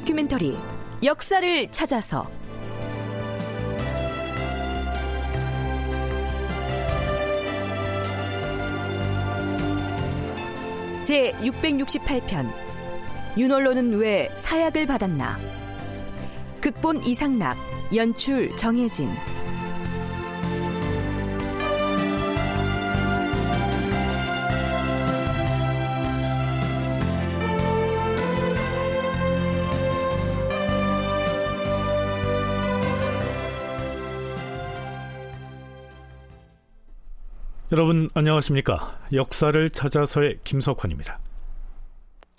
다큐멘터리 역사를 찾아서. 제 668편 윤월로는 왜 사약을 받았나? 극본 이상락 연출 정혜진 여러분 안녕하십니까? 역사를 찾아서의 김석환입니다.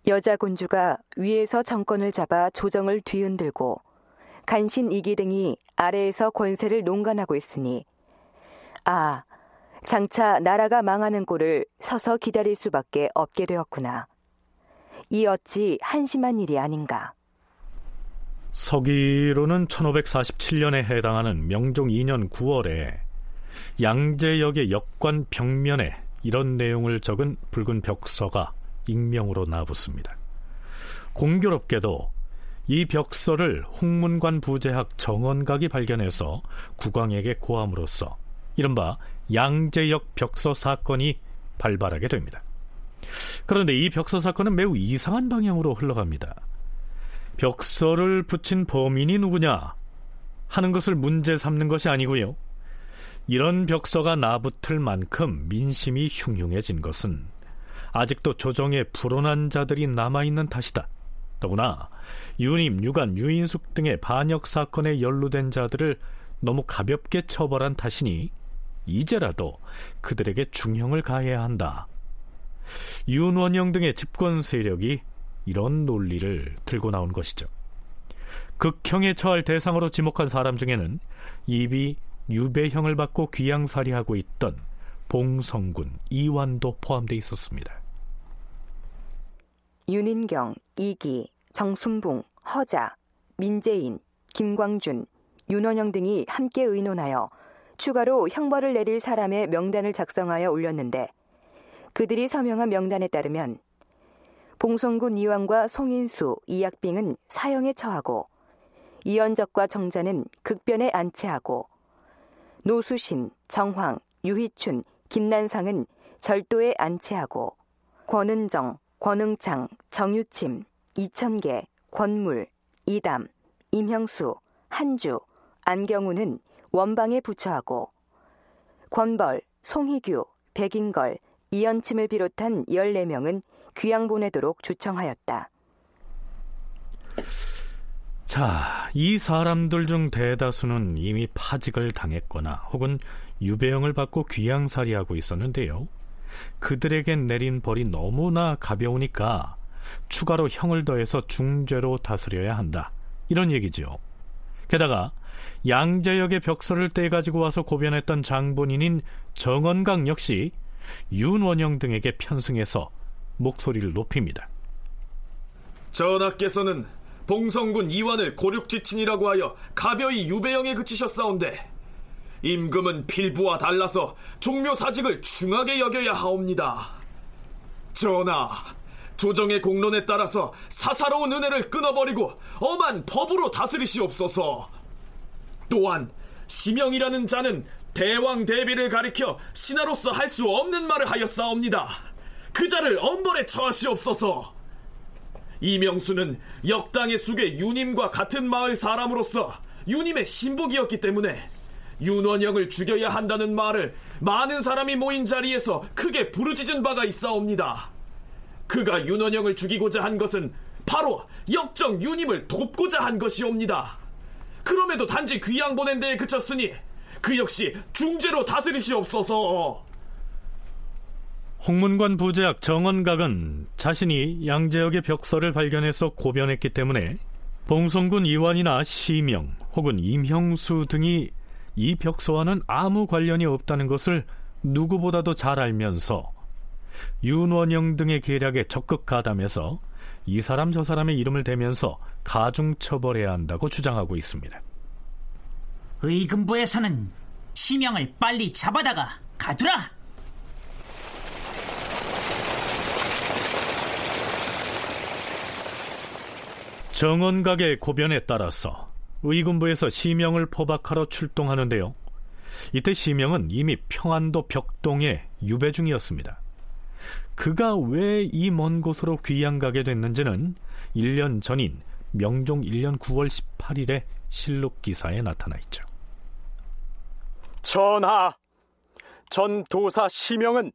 여자 군주가 위에서 정권을 잡아 조정을 뒤흔들고 간신 이기등이 아래에서 권세를 농간하고 있으니 아 장차 나라가 망하는 꼴을 서서 기다릴 수밖에 없게 되었구나. 이 어찌 한심한 일이 아닌가. 서기로는 1547년에 해당하는 명종 2년 9월에 양재역의 역관 벽면에 이런 내용을 적은 붉은 벽서가 익명으로 나붙습니다. 공교롭게도 이 벽서를 홍문관 부재학 정원각이 발견해서 국왕에게 고함으로써 이른바 양재역 벽서 사건이 발발하게 됩니다. 그런데 이 벽서 사건은 매우 이상한 방향으로 흘러갑니다. 벽서를 붙인 범인이 누구냐 하는 것을 문제 삼는 것이 아니고요. 이런 벽서가 나붙을 만큼 민심이 흉흉해진 것은 아직도 조정에 불온한 자들이 남아있는 탓이다. 더구나 유님, 유관, 유인숙 등의 반역 사건에 연루된 자들을 너무 가볍게 처벌한 탓이니 이제라도 그들에게 중형을 가해야 한다. 윤원영 등의 집권 세력이 이런 논리를 들고 나온 것이죠. 극형에 처할 대상으로 지목한 사람 중에는 입이 유배형을 받고 귀양살이하고 있던 봉성군 이완도 포함되어 있었습니다. 윤인경, 이기, 정순붕, 허자, 민재인, 김광준, 윤원영 등이 함께 의논하여 추가로 형벌을 내릴 사람의 명단을 작성하여 올렸는데 그들이 서명한 명단에 따르면 봉성군 이왕과 송인수, 이약빙은 사형에 처하고 이연적과 정자는 극변에 안치하고 노수신, 정황, 유희춘, 김난상은 절도에 안치하고 권은정, 권응창, 정유침, 이천계, 권물, 이담, 임형수, 한주, 안경우는 원방에 부처하고 권벌, 송희규, 백인걸, 이연침을 비롯한 14명은 귀양 보내도록 주청하였다. 자, 이 사람들 중 대다수는 이미 파직을 당했거나 혹은 유배형을 받고 귀양살이하고 있었는데요. 그들에겐 내린 벌이 너무나 가벼우니까 추가로 형을 더해서 중죄로 다스려야 한다. 이런 얘기죠. 게다가 양재역의 벽서를 떼가지고 와서 고변했던 장본인인 정원강 역시 윤원영 등에게 편승해서 목소리를 높입니다. 전하께서는 봉성군 이완을 고륙지친이라고 하여 가벼이 유배형에 그치셨사온데 임금은 필부와 달라서 종묘사직을 중하게 여겨야 하옵니다. 전하, 조정의 공론에 따라서 사사로운 은혜를 끊어버리고 엄한 법으로 다스리시옵소서. 또한 시명이라는 자는 대왕 대비를 가리켜 신하로서 할 수 없는 말을 하였사옵니다. 그 자를 엄벌에 처하시옵소서. 이명수는 역당의 숙의 유님과 같은 마을 사람으로서 유님의 신복이었기 때문에 윤원영을 죽여야 한다는 말을 많은 사람이 모인 자리에서 크게 부르짖은 바가 있사옵니다. 그가 윤원영을 죽이고자 한 것은 바로 역정 유님을 돕고자 한 것이옵니다. 그럼에도 단지 귀양 보낸 데에 그쳤으니 그 역시 중죄로 다스리시옵소서. 홍문관 부제학 정원각은 자신이 양재역의 벽서를 발견해서 고변했기 때문에 봉성군 이완이나 시명 혹은 임형수 등이 이 벽서와는 아무 관련이 없다는 것을 누구보다도 잘 알면서 윤원영 등의 계략에 적극 가담해서 이 사람 저 사람의 이름을 대면서 가중 처벌해야 한다고 주장하고 있습니다. 의금부에서는 시명을 빨리 잡아다가 가두라. 정원각의 고변에 따라서 의군부에서 시명을 포박하러 출동하는데요. 이때 시명은 이미 평안도 벽동에 유배 중이었습니다. 그가 왜 이 먼 곳으로 귀양 가게 됐는지는 1년 전인 명종 1년 9월 18일에 실록 기사에 나타나 있죠. 전하, 전 도사 시명은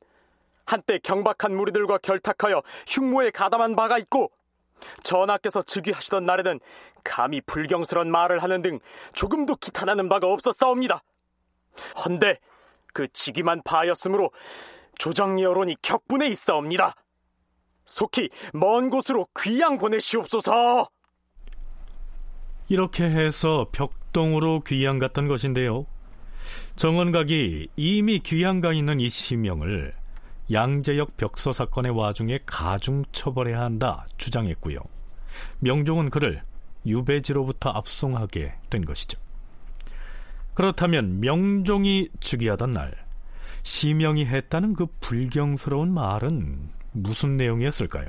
한때 경박한 무리들과 결탁하여 흉모에 가담한 바가 있고 전하께서 즉위하시던 날에는 감히 불경스런 말을 하는 등 조금도 기탄하는 바가 없었사옵니다. 헌데 그 직위만 바였으므로 조정 여론이 격분해 있사옵니다. 속히 먼 곳으로 귀양 보내시옵소서. 이렇게 해서 벽동으로 귀양 갔던 것인데요. 정원각이 이미 귀양 가 있는 이 시명을 양재역 벽서 사건의 와중에 가중 처벌해야 한다 주장했고요. 명종은 그를 유배지로부터 압송하게 된 것이죠. 그렇다면 명종이 즉위하던 날 시명이 했다는 그 불경스러운 말은 무슨 내용이었을까요?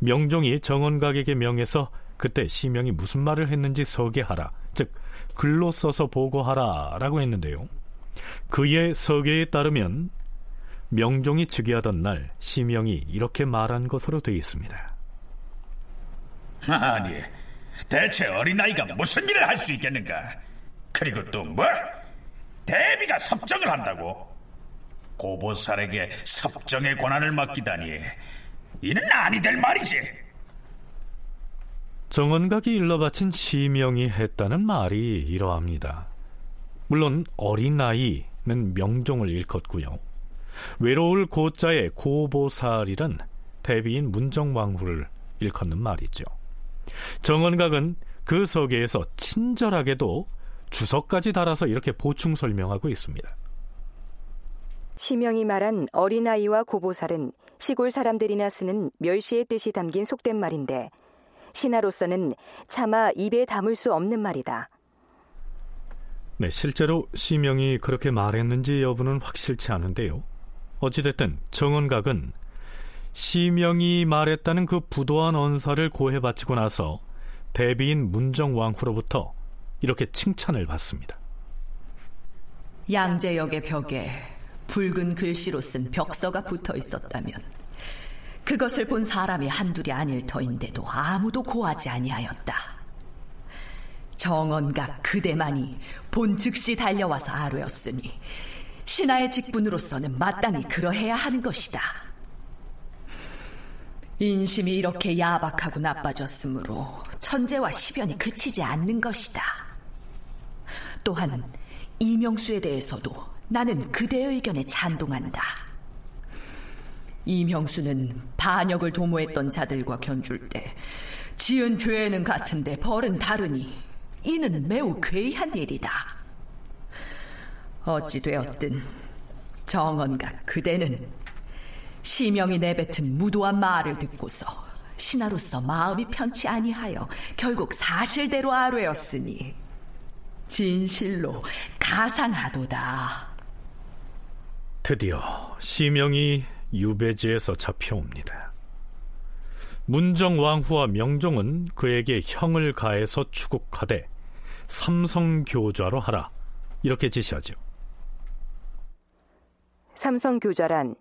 명종이 정원각에게 명해서 그때 시명이 무슨 말을 했는지 서계하라, 즉 글로 써서 보고하라라고 했는데요. 그의 서계에 따르면 명종이 즉위하던 날 시명이 이렇게 말한 것으로 되어 있습니다. 아니, 대체 어린아이가 무슨 일을 할 수 있겠는가? 그리고 또 뭐? 대비가 섭정을 한다고? 고보살에게 섭정의 권한을 맡기다니 이는 아니 될 말이지 정원각이 일러 바친 시명이 했다는 말이 이러합니다. 물론 어린아이는 명종을 일컫고요. 외로울 고자의 고보살이란 대비인 문정왕후를 일컫는 말이죠. 정원각은 그 서계에서 친절하게도 주석까지 달아서 이렇게 보충 설명하고 있습니다. 시명이 말한 어린아이와 고보살은 시골 사람들이나 쓰는 멸시의 뜻이 담긴 속된 말인데 신하로서는 차마 입에 담을 수 없는 말이다. 네, 실제로 시명이 그렇게 말했는지 여부는 확실치 않은데요. 어찌됐든 정원각은 시명이 말했다는 그 부도한 언사를 고해 바치고 나서 대비인 문정왕후로부터 이렇게 칭찬을 받습니다. 양재역의 벽에 붉은 글씨로 쓴 벽서가 붙어 있었다면 그것을 본 사람이 한둘이 아닐 터인데도 아무도 고하지 아니하였다. 정언각 그대만이 본 즉시 달려와서 아뢰었으니 신하의 직분으로서는 마땅히 그러해야 하는 것이다. 인심이 이렇게 야박하고 나빠졌으므로 천재와 시변이 그치지 않는 것이다. 또한 이명수에 대해서도 나는 그대의 의견에 찬동한다. 이명수는 반역을 도모했던 자들과 견줄 때 지은 죄는 같은데 벌은 다르니 이는 매우 괴이한 일이다. 어찌되었든 정언각 그대는 시명이 내뱉은 무도한 말을 듣고서 신하로서 마음이 편치 아니하여 결국 사실대로 아뢰었으니 진실로 가상하도다. 드디어 시명이 유배지에서 잡혀옵니다. 문정 왕후와 명종은 그에게 형을 가해서 추국하되 삼성교좌로 하라 이렇게 지시하죠. 삼성교좌란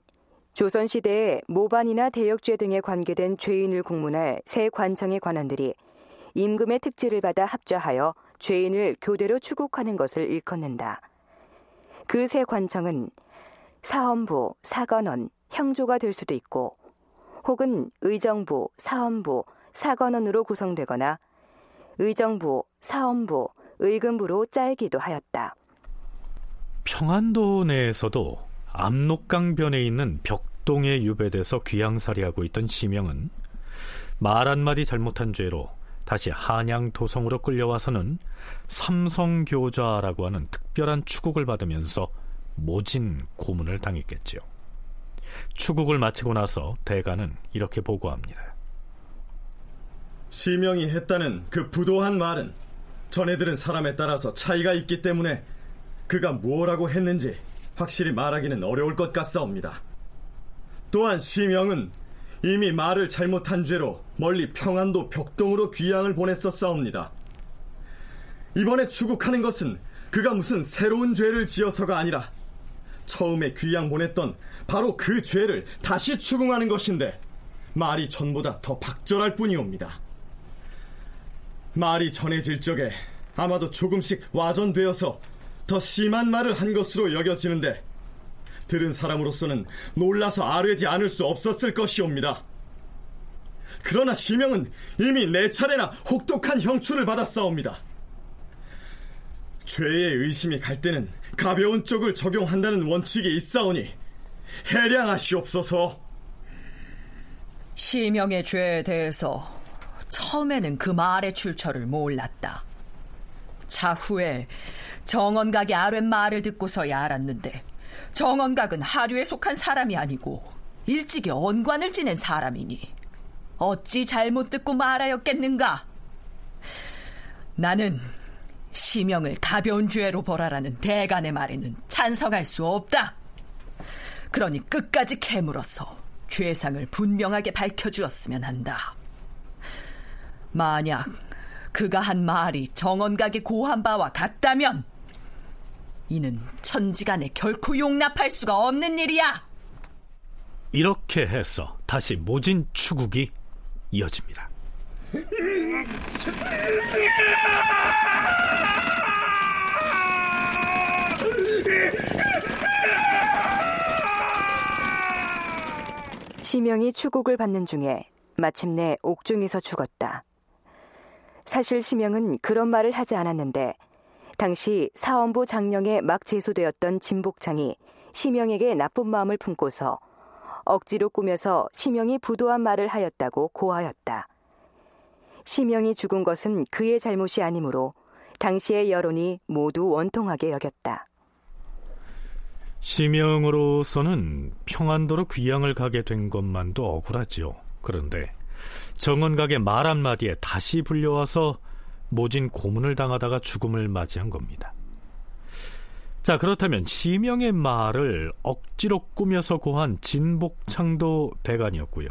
조선시대에 모반이나 대역죄 등에 관계된 죄인을 공문할 새 관청의 관원들이 임금의 특지를 받아 합좌하여 죄인을 교대로 추국하는 것을 일컫는다. 그새 관청은 사헌부, 사관원, 형조가 될 수도 있고 혹은 의정부, 사헌부, 사관원으로 구성되거나 의정부, 사헌부, 의금부로 짜이기도 하였다. 평안도 내에서도 압록강변에 있는 벽 합동에 유배돼서 귀양살이하고 있던 시명은 말 한마디 잘못한 죄로 다시 한양 도성으로 끌려와서는 삼성교좌라고 하는 특별한 추국을 받으면서 모진 고문을 당했겠지요. 추국을 마치고 나서 대가는 이렇게 보고합니다. 시명이 했다는 그 부도한 말은 전해들은 사람에 따라서 차이가 있기 때문에 그가 무엇라고 했는지 확실히 말하기는 어려울 것 같사옵니다. 또한 시명은 이미 말을 잘못한 죄로 멀리 평안도 벽동으로 귀양을 보냈었사옵니다. 이번에 추국하는 것은 그가 무슨 새로운 죄를 지어서가 아니라 처음에 귀양 보냈던 바로 그 죄를 다시 추궁하는 것인데 말이 전보다 더 박절할 뿐이옵니다. 말이 전해질 적에 아마도 조금씩 와전되어서 더 심한 말을 한 것으로 여겨지는데 들은 사람으로서는 놀라서 아뢰지 않을 수 없었을 것이옵니다. 그러나 시명은 이미 네 차례나 혹독한 형출을 받았사옵니다. 죄의 의심이 갈 때는 가벼운 쪽을 적용한다는 원칙이 있사오니 해량하시옵소서. 시명의 죄에 대해서 처음에는 그 말의 출처를 몰랐다. 차후에 정언각의 아랫 말을 듣고서야 알았는데 정언각은 하류에 속한 사람이 아니고 일찍이 언관을 지낸 사람이니 어찌 잘못 듣고 말하였겠는가? 나는 시명을 가벼운 죄로 벌하라는 대간의 말에는 찬성할 수 없다. 그러니 끝까지 캐물어서 죄상을 분명하게 밝혀주었으면 한다. 만약 그가 한 말이 정언각의 고한 바와 같다면 이는 천지간에 결코 용납할 수가 없는 일이야. 이렇게 해서 다시 모진 추국이 이어집니다. 시명이 추국을 받는 중에 마침내 옥중에서 죽었다. 사실 시명은 그런 말을 하지 않았는데 당시 사원부 장령에 막 제소되었던 진복창이 시명에게 나쁜 마음을 품고서 억지로 꾸며서 시명이 부도한 말을 하였다고 고하였다. 시명이 죽은 것은 그의 잘못이 아니므로 당시의 여론이 모두 원통하게 여겼다. 시명으로서는 평안도로 귀양을 가게 된 것만도 억울하지요. 그런데 정원각의 말 한마디에 다시 불려와서 모진 고문을 당하다가 죽음을 맞이한 겁니다. 자, 그렇다면 시명의 말을 억지로 꾸며서 고한 진복창도 대간이었고요.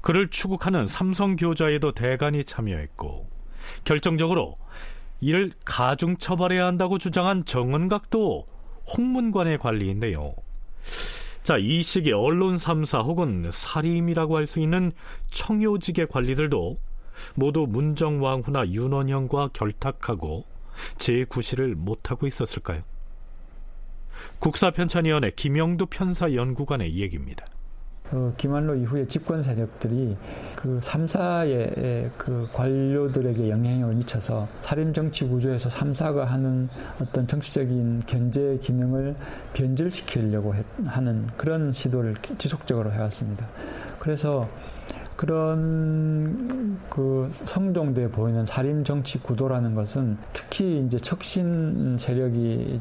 그를 추국하는 삼성교자에도 대간이 참여했고, 결정적으로 이를 가중 처벌해야 한다고 주장한 정은각도 홍문관의 관리인데요. 자, 이 시기 언론 3사 혹은 사림이라고 할 수 있는 청요직의 관리들도 모두 문정왕후나 윤원형과 결탁하고 제9시를 못하고 있었을까요? 국사편찬위원회 김영도 편사연구관의 얘기입니다. 그 김한로 이후에 집권 세력들이 그 3사의 그 관료들에게 영향을 미쳐서 살인 정치 구조에서 3사가 하는 어떤 정치적인 견제 기능을 변질시키려고 하는 그런 시도를 지속적으로 해왔습니다. 그래서 그런 그 성종대에 보이는 살인 정치 구도라는 것은 특히 이제 척신 세력이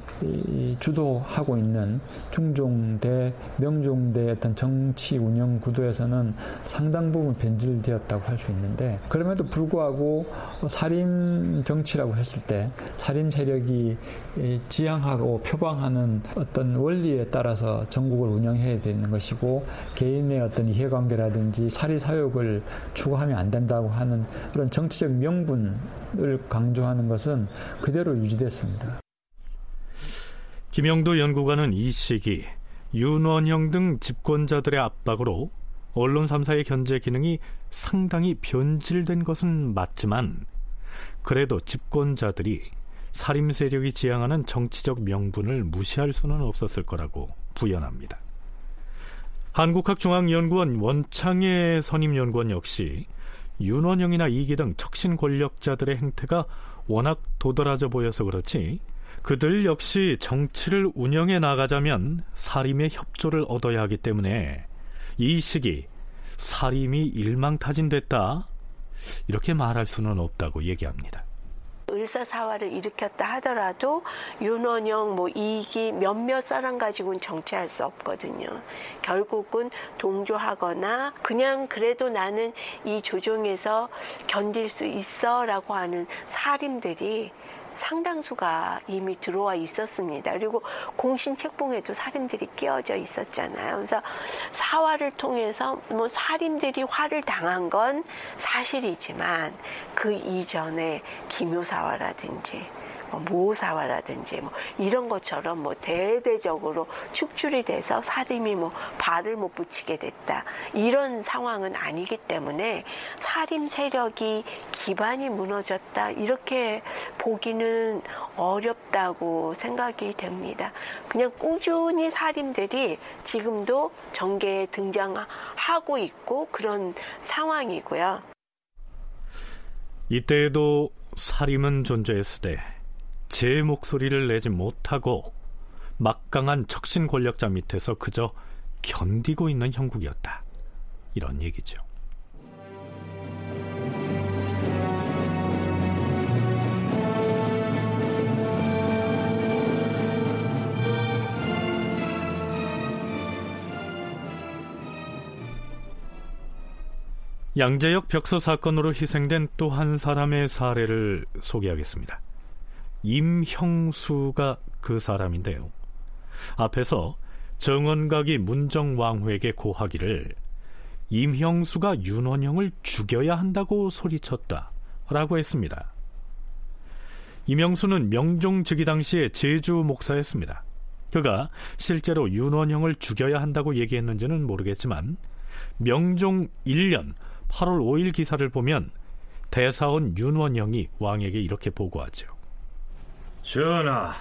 주도하고 있는 중종대, 명종대 어떤 정치 운영 구도에서는 상당 부분 변질되었다고 할 수 있는데 그럼에도 불구하고 살인 정치라고 했을 때 살인 세력이 지향하고 표방하는 어떤 원리에 따라서 전국을 운영해야 되는 것이고 개인의 어떤 이해관계라든지 사리 사욕 을 추구하면 안 된다고 하는 그런 정치적 명분을 강조하는 것은 그대로 유지됐습니다. 김영도 연구관은 이 시기 윤원형 등 집권자들의 압박으로 언론 3사의 견제 기능이 상당히 변질된 것은 맞지만 그래도 집권자들이 살림 세력이 지향하는 정치적 명분을 무시할 수는 없었을 거라고 부연합니다. 한국학중앙연구원 원창의 선임연구원 역시 윤원영이나 이기 등 척신 권력자들의 행태가 워낙 도드라져 보여서 그렇지 그들 역시 정치를 운영해 나가자면 사림의 협조를 얻어야 하기 때문에 이 시기 사림이 일망타진됐다 이렇게 말할 수는 없다고 얘기합니다. 을사사화를 일으켰다 하더라도 윤원영, 뭐 이기 몇몇 사람 가지고는 정치할 수 없거든요. 결국은 동조하거나 그냥 그래도 나는 이 조정에서 견딜 수 있어라고 하는 사림들이 상당수가 이미 들어와 있었습니다. 그리고 공신 책봉에도 살인들이 끼어져 있었잖아요. 그래서 사화를 통해서 뭐 살인들이 화를 당한 건 사실이지만 그 이전에 기묘사화라든지 뭐 모사화라든지 뭐 이런 것처럼 뭐 대대적으로 축출이 돼서 살인이 뭐 발을 못 붙이게 됐다 이런 상황은 아니기 때문에 살인 세력이 기반이 무너졌다 이렇게 보기는 어렵다고 생각이 됩니다. 그냥 꾸준히 살인들이 지금도 전개에 등장하고 있고 그런 상황이고요. 이때에도 살인은 존재했으되 제 목소리를 내지 못하고 막강한 척신 권력자 밑에서 그저 견디고 있는 형국이었다. 이런 얘기죠. 양재역 벽서 사건으로 희생된 또 한 사람의 사례를 소개하겠습니다. 임형수가 그 사람인데요. 앞에서 정원각이 문정왕후에게 고하기를 임형수가 윤원영을 죽여야 한다고 소리쳤다 라고 했습니다. 임형수는 명종 즉위 당시에 제주 목사였습니다. 그가 실제로 윤원영을 죽여야 한다고 얘기했는지는 모르겠지만 명종 1년 8월 5일 기사를 보면 대사원 윤원영이 왕에게 이렇게 보고하죠. 전하,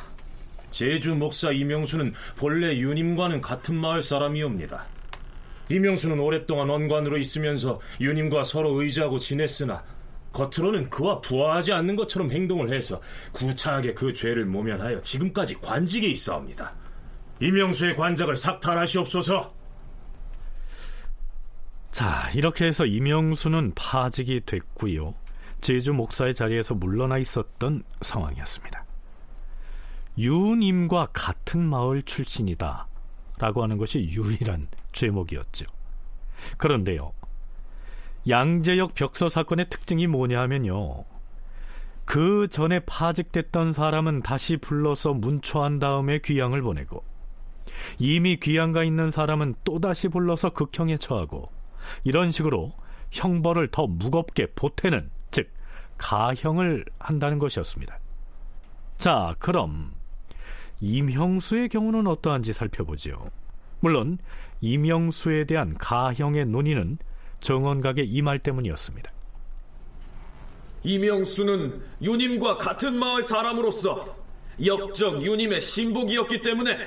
제주 목사 이명수는 본래 유님과는 같은 마을 사람이옵니다. 이명수는 오랫동안 원관으로 있으면서 유님과 서로 의지하고 지냈으나 겉으로는 그와 부하하지 않는 것처럼 행동을 해서 구차하게 그 죄를 모면하여 지금까지 관직에 있어옵니다. 이명수의 관작을 삭탈하시옵소서. 자, 이렇게 해서 이명수는 파직이 됐고요. 제주 목사의 자리에서 물러나 있었던 상황이었습니다. 유님과 같은 마을 출신이다 라고 하는 것이 유일한 죄목이었죠. 그런데요. 양재역 벽서 사건의 특징이 뭐냐 하면요. 그 전에 파직됐던 사람은 다시 불러서 문초한 다음에 귀양을 보내고 이미 귀양가 있는 사람은 또다시 불러서 극형에 처하고 이런 식으로 형벌을 더 무겁게 보태는 즉 가형을 한다는 것이었습니다. 자, 그럼 임형수의 경우는 어떠한지 살펴보지요. 물론 임형수에 대한 가형의 논의는 정원각의 이말 때문이었습니다. 임형수는 유님과 같은 마을 사람으로서 역적 유님의 신복이었기 때문에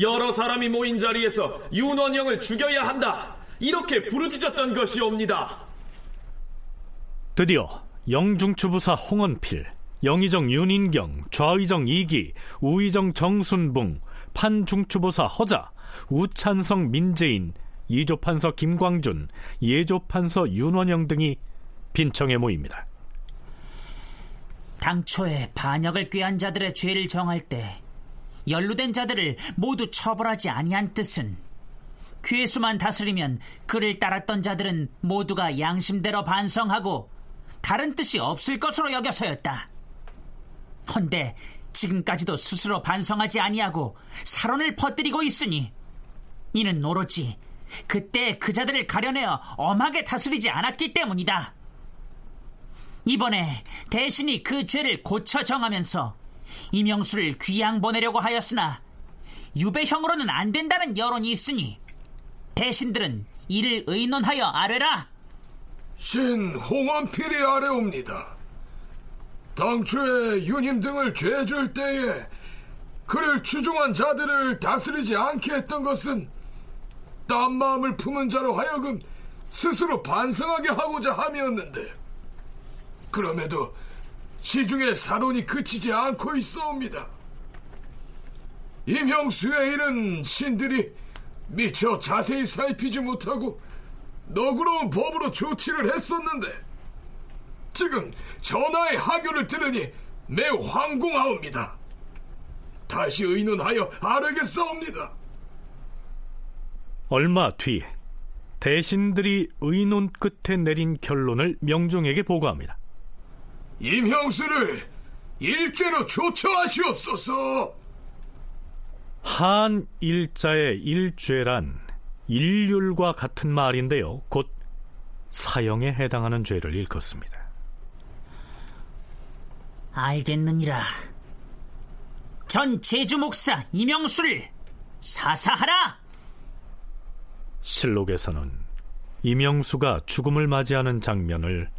여러 사람이 모인 자리에서 윤원영을 죽여야 한다. 이렇게 부르짖었던 것이옵니다. 드디어 영중추부사 홍원필, 영의정 윤인경, 좌의정 이기, 우의정 정순붕, 판중추보사 허자, 우찬성 민재인, 이조판서 김광준, 예조판서 윤원영 등이 빈청에 모입니다. 당초에 반역을 꾀한 자들의 죄를 정할 때 연루된 자들을 모두 처벌하지 아니한 뜻은 괴수만 다스리면 그를 따랐던 자들은 모두가 양심대로 반성하고 다른 뜻이 없을 것으로 여겨서였다. 헌데 지금까지도 스스로 반성하지 아니하고 사론을 퍼뜨리고 있으니 이는 오로지 그때 그 자들을 가려내어 엄하게 다스리지 않았기 때문이다. 이번에 대신이 그 죄를 고쳐 정하면서 이명수를 귀양 보내려고 하였으나 유배형으로는 안 된다는 여론이 있으니 대신들은 이를 의논하여 아뢰라. 신 홍원필이 아래옵니다. 당초에 유님 등을 죄줄 때에 그를 추종한 자들을 다스리지 않게 했던 것은 딴 마음을 품은 자로 하여금 스스로 반성하게 하고자 함이었는데 그럼에도 시중에 사론이 그치지 않고 있어옵니다. 임형수의 일은 신들이 미처 자세히 살피지 못하고 너그러운 법으로 조치를 했었는데 지금 전하의 하교를 들으니 매우 황공하옵니다. 다시 의논하여 아뢰겠사옵니다. 얼마 뒤 대신들이 의논 끝에 내린 결론을 명종에게 보고합니다. 임형수를 일죄로 조처하시옵소서. 한 일자의 일죄란 일률과 같은 말인데요. 곧 사형에 해당하는 죄를 일컫습니다. 알겠느니라. 전 제주 목사 이명수를 사사하라. 실록에서는 이명수가 죽음을 맞이하는 장면을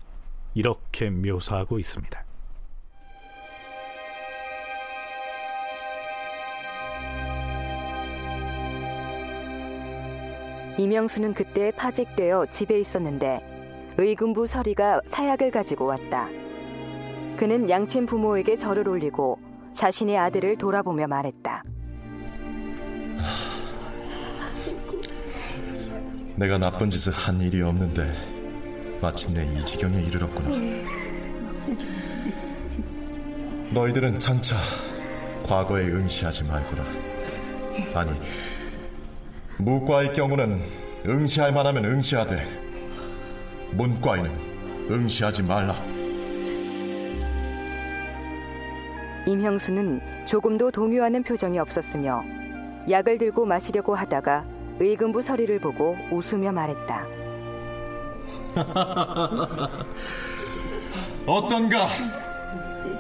이렇게 묘사하고 있습니다. 이명수는 그때 파직되어 집에 있었는데 의금부 서리가 사약을 가지고 왔다. 그는 양친 부모에게 절을 올리고 자신의 아들을 돌아보며 말했다. 내가 나쁜 짓을 한 일이 없는데 마침내 이 지경에 이르렀구나. 너희들은 장차 과거에 응시하지 말거라. 아니, 무과의 경우는 응시할 만하면 응시하되 문과에는 응시하지 말라. 임형수는 조금도 동요하는 표정이 없었으며 약을 들고 마시려고 하다가 의금부 서리를 보고 웃으며 말했다. 어떤가?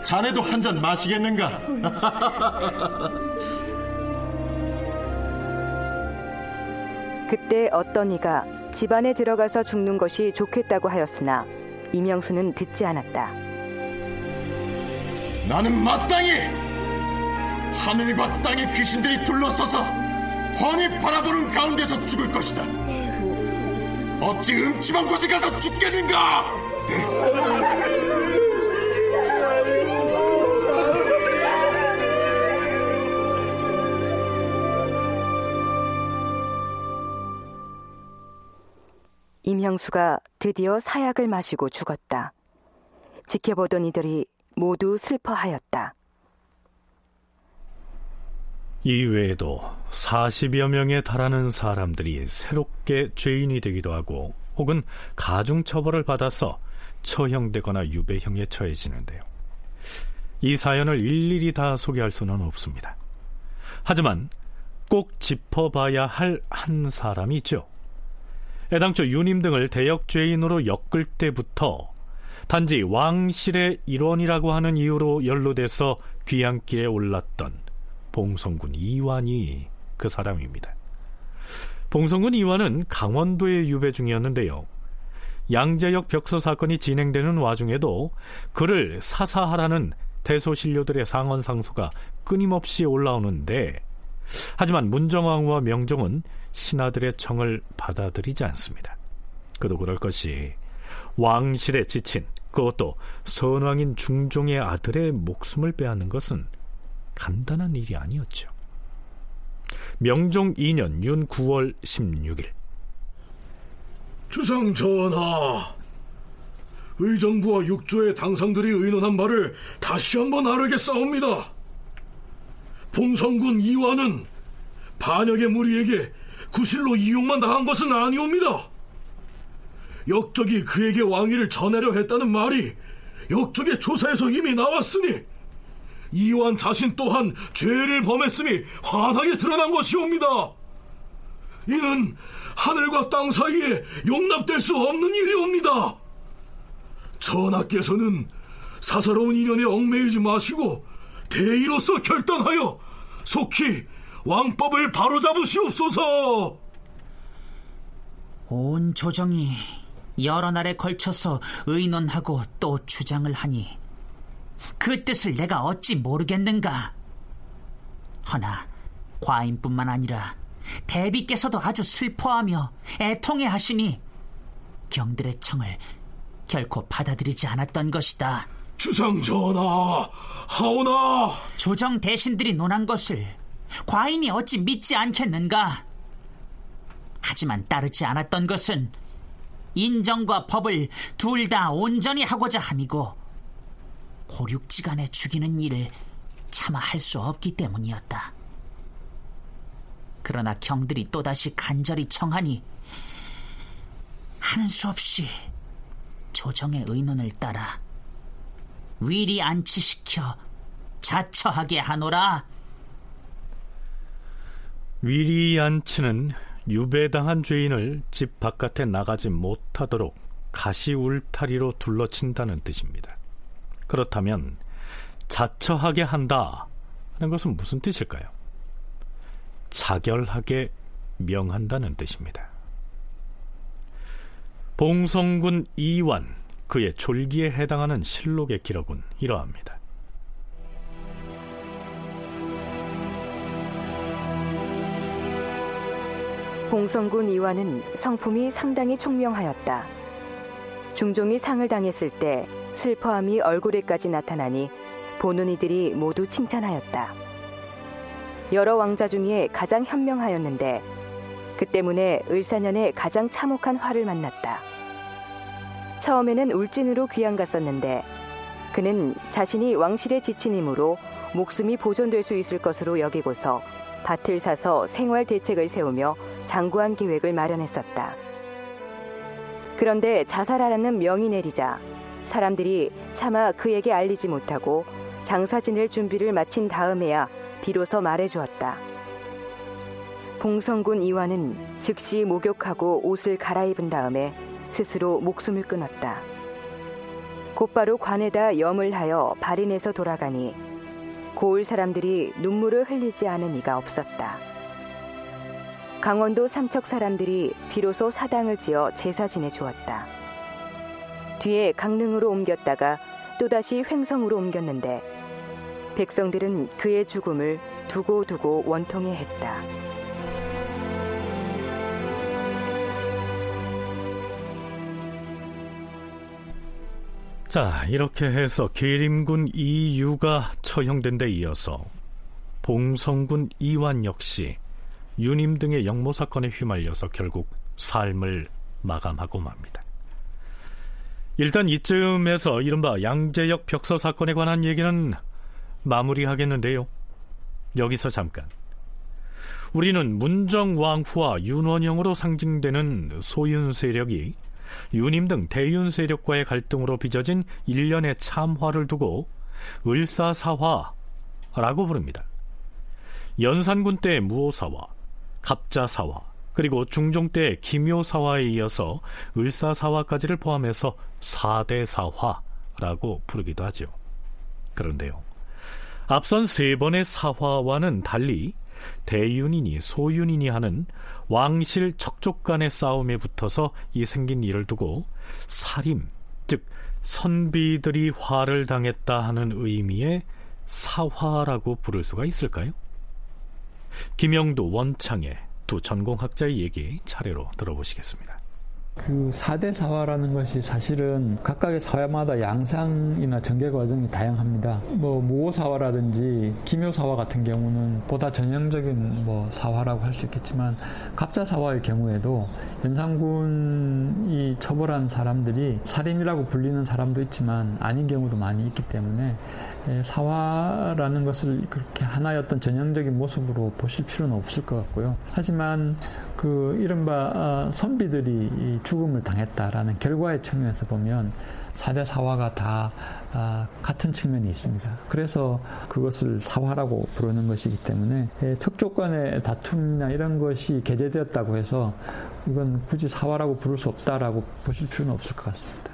자네도 한 잔 마시겠는가? 그때 어떤 이가 집안에 들어가서 죽는 것이 좋겠다고 하였으나 이명수는 듣지 않았다. 나는 마땅히 하늘과 땅의 귀신들이 둘러서서 훤히 바라보는 가운데서 죽을 것이다. 어찌 음침한 곳에 가서 죽겠는가? 임형수가 드디어 사약을 마시고 죽었다. 지켜보던 이들이 모두 슬퍼하였다. 이외에도 40여 명에 달하는 사람들이 새롭게 죄인이 되기도 하고 혹은 가중 처벌을 받아서 처형되거나 유배형에 처해지는데요. 이 사연을 일일이 다 소개할 수는 없습니다. 하지만 꼭 짚어봐야 할 한 사람이 있죠. 애당초 유님 등을 대역죄인으로 엮을 때부터 단지 왕실의 일원이라고 하는 이유로 연루돼서 귀향길에 올랐던 봉성군 이완이 그 사람입니다. 봉성군 이완은 강원도의 유배 중이었는데요. 양재역 벽서 사건이 진행되는 와중에도 그를 사사하라는 대소신료들의 상언 상소가 끊임없이 올라오는데 하지만 문정왕후와 명종은 신하들의 청을 받아들이지 않습니다. 그도 그럴 것이 왕실에 지친 그것도 선왕인 중종의 아들의 목숨을 빼앗는 것은 간단한 일이 아니었죠. 명종 2년 윤 9월 16일 주상 전하, 의정부와 육조의 당상들이 의논한 바를 다시 한번 아뢰겠사옵니다. 봉성군 이완은 반역의 무리에게 구실로 이용만 당한 것은 아니옵니다. 역적이 그에게 왕위를 전하려 했다는 말이 역적의 조사에서 이미 나왔으니 이완 자신 또한 죄를 범했음이 환하게 드러난 것이옵니다. 이는 하늘과 땅 사이에 용납될 수 없는 일이옵니다. 전하께서는 사사로운 인연에 얽매이지 마시고 대의로서 결단하여 속히 왕법을 바로잡으시옵소서. 온 조정이 여러 날에 걸쳐서 의논하고 또 주장을 하니 그 뜻을 내가 어찌 모르겠는가? 허나 과인뿐만 아니라 대비께서도 아주 슬퍼하며 애통해 하시니 경들의 청을 결코 받아들이지 않았던 것이다. 주상 전하, 하오나 조정 대신들이 논한 것을 과인이 어찌 믿지 않겠는가? 하지만 따르지 않았던 것은 인정과 법을 둘 다 온전히 하고자 함이고 고륙지간에 죽이는 일을 차마 할 수 없기 때문이었다. 그러나 경들이 또다시 간절히 청하니 하는 수 없이 조정의 의논을 따라 위리 안치시켜 자처하게 하노라. 위리 안치는 유배당한 죄인을 집 바깥에 나가지 못하도록 가시 울타리로 둘러친다는 뜻입니다. 그렇다면 자처하게 한다 하는 것은 무슨 뜻일까요? 자결하게 명한다는 뜻입니다. 봉성군 이완 그의 졸기에 해당하는 실록의 기록은 이러합니다. 봉성군 이완은 성품이 상당히 총명하였다. 중종이 상을 당했을 때 슬퍼함이 얼굴에까지 나타나니 보는 이들이 모두 칭찬하였다. 여러 왕자 중에 가장 현명하였는데 그 때문에 을사년에 가장 참혹한 화를 만났다. 처음에는 울진으로 귀양 갔었는데 그는 자신이 왕실에 지친 힘으로 목숨이 보존될 수 있을 것으로 여기고서 밭을 사서 생활 대책을 세우며 장구한 계획을 마련했었다. 그런데 자살하라는 명이 내리자 사람들이 차마 그에게 알리지 못하고 장사 지낼 준비를 마친 다음에야 비로소 말해주었다. 봉성군 이완은 즉시 목욕하고 옷을 갈아입은 다음에 스스로 목숨을 끊었다. 곧바로 관에다 염을 하여 발인해서 돌아가니 고을 사람들이 눈물을 흘리지 않은 이가 없었다. 강원도 삼척 사람들이 비로소 사당을 지어 제사 지내 주었다. 뒤에 강릉으로 옮겼다가 또다시 횡성으로 옮겼는데 백성들은 그의 죽음을 두고두고 원통해 했다. 자, 이렇게 해서 계림군 이유가 처형된 데 이어서 봉성군 이완 역시 유님 등의 역모 사건에 휘말려서 결국 삶을 마감하고 맙니다. 일단 이쯤에서 이른바 양재역 벽서 사건에 관한 얘기는 마무리하겠는데요. 여기서 잠깐. 우리는 문정왕후와 윤원영으로 상징되는 소윤 세력이 유님 등 대윤 세력과의 갈등으로 빚어진 일련의 참화를 두고 을사사화라고 부릅니다. 연산군 때의 무오사화, 갑자사화, 그리고 중종 때의 기묘사화에 이어서 을사사화까지를 포함해서 사대사화라고 부르기도 하죠. 그런데요. 앞선 세 번의 사화와는 달리 대윤이니 소윤이니 하는 왕실 척족 간의 싸움에 붙어서 이 생긴 일을 두고 살임, 즉 선비들이 화를 당했다 하는 의미의 사화라고 부를 수가 있을까요? 김영도 원창의 두 전공학자의 얘기 차례로 들어보시겠습니다. 그 4대 사화라는 것이 사실은 각각의 사화마다 양상이나 전개 과정이 다양합니다. 뭐 무호사화라든지 기묘사화 같은 경우는 보다 전형적인 뭐 사화라고 할 수 있겠지만 갑자사화의 경우에도 연산군이 처벌한 사람들이 살인이라고 불리는 사람도 있지만 아닌 경우도 많이 있기 때문에 예, 사화라는 것을 그렇게 하나의 어떤 전형적인 모습으로 보실 필요는 없을 것 같고요. 하지만 그 이른바 어, 선비들이 죽음을 당했다라는 결과의 측면에서 보면 사대 사화가 다 아, 같은 측면이 있습니다. 그래서 그것을 사화라고 부르는 것이기 때문에 예, 척족 간의 다툼이나 이런 것이 게재되었다고 해서 이건 굳이 사화라고 부를 수 없다라고 보실 필요는 없을 것 같습니다.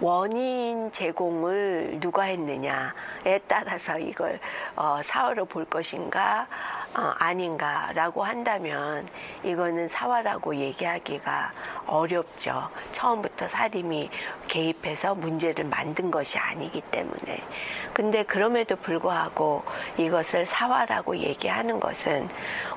원인 제공을 누가 했느냐에 따라서 이걸 어, 사화로 볼 것인가 어, 아닌가라고 한다면 이거는 사화라고 얘기하기가 어렵죠. 처음부터 사림이 개입해서 문제를 만든 것이 아니기 때문에. 근데 그럼에도 불구하고 이것을 사화라고 얘기하는 것은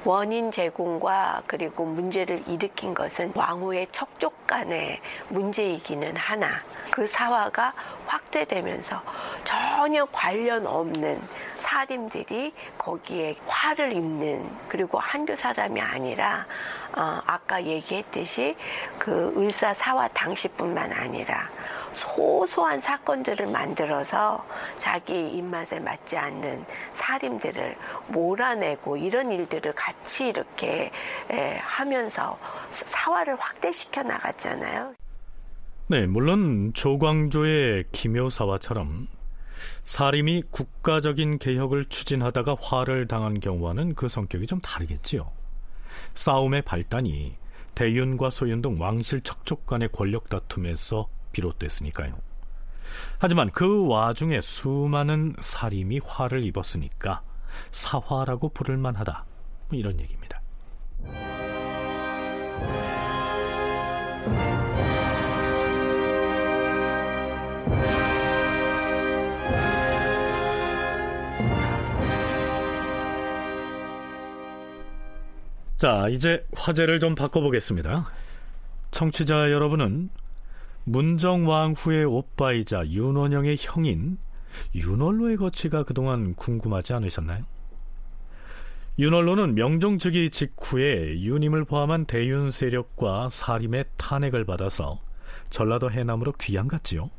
원인 제공과 그리고 문제를 일으킨 것은 왕후의 척족 간의 문제이기는 하나 그 사화가 확대되면서 전혀 관련 없는 사림들이 거기에 화를 입는 그리고 한두 사람이 아니라 어, 아까 얘기했듯이 그 을사사와 당시뿐만 아니라 소소한 사건들을 만들어서 자기 입맛에 맞지 않는 살인들을 몰아내고 이런 일들을 같이 이렇게 에, 하면서 사화를 확대시켜 나갔잖아요. 네, 물론 조광조의 기묘사화처럼 사림이 국가적인 개혁을 추진하다가 화를 당한 경우와는 그 성격이 좀 다르겠지요. 싸움의 발단이 대윤과 소윤 등 왕실 척족 간의 권력 다툼에서 비롯됐으니까요. 하지만 그 와중에 수많은 사림이 화를 입었으니까 사화라고 부를 만하다. 뭐 이런 얘기입니다. 자, 이제 화제를 좀 바꿔보겠습니다. 청취자 여러분은 문정왕 후의 오빠이자 윤원영의 형인 윤월로의 거취가 그동안 궁금하지 않으셨나요? 윤월로는 명종즉위 직후에 윤임을 포함한 대윤 세력과 사림의 탄핵을 받아서 전라도 해남으로 귀양 갔지요.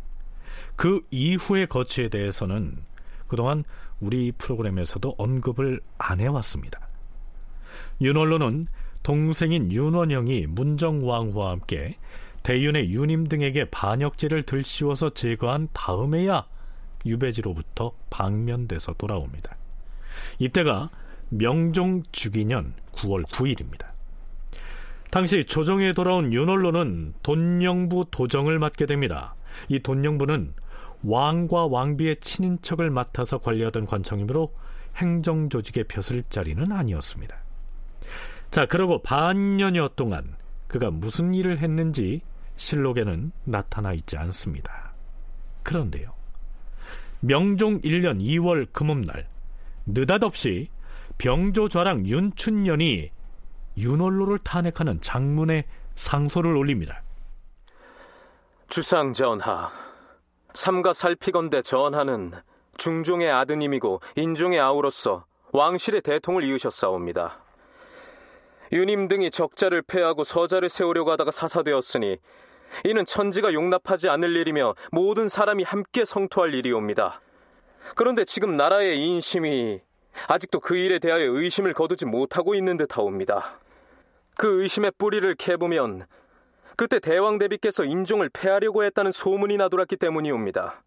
그 이후의 거취에 대해서는 그동안 우리 프로그램에서도 언급을 안 해왔습니다. 윤월로는 동생인 윤원영이 문정왕후와 함께 대윤의 윤임 등에게 반역죄를 들씌워서 제거한 다음에야 유배지로부터 방면돼서 돌아옵니다. 이때가 명종 주기년 9월 9일입니다. 당시 조정에 돌아온 윤월로는 돈영부 도정을 맡게 됩니다. 이 돈영부는 왕과 왕비의 친인척을 맡아서 관리하던 관청이므로 행정조직의 벼슬 자리는 아니었습니다. 자, 그러고 반년여 동안 그가 무슨 일을 했는지 실록에는 나타나 있지 않습니다. 그런데요. 명종 1년 2월 금음날 느닷없이 병조좌랑 윤춘년이 윤월로를 탄핵하는 장문의 상소를 올립니다. 주상 전하, 삼가 살피건대 전하는 중종의 아드님이고 인종의 아우로서 왕실의 대통을 이으셨사옵니다. 유님 등이 적자를 패하고 서자를 세우려고 하다가 사사되었으니 이는 천지가 용납하지 않을 일이며 모든 사람이 함께 성토할 일이옵니다. 그런데 지금 나라의 인심이 아직도 그 일에 대하여 의심을 거두지 못하고 있는 듯하옵니다. 그 의심의 뿌리를 캐보면 그때 대왕 대비께서 인종을 패하려고 했다는 소문이 나돌았기 때문이옵니다.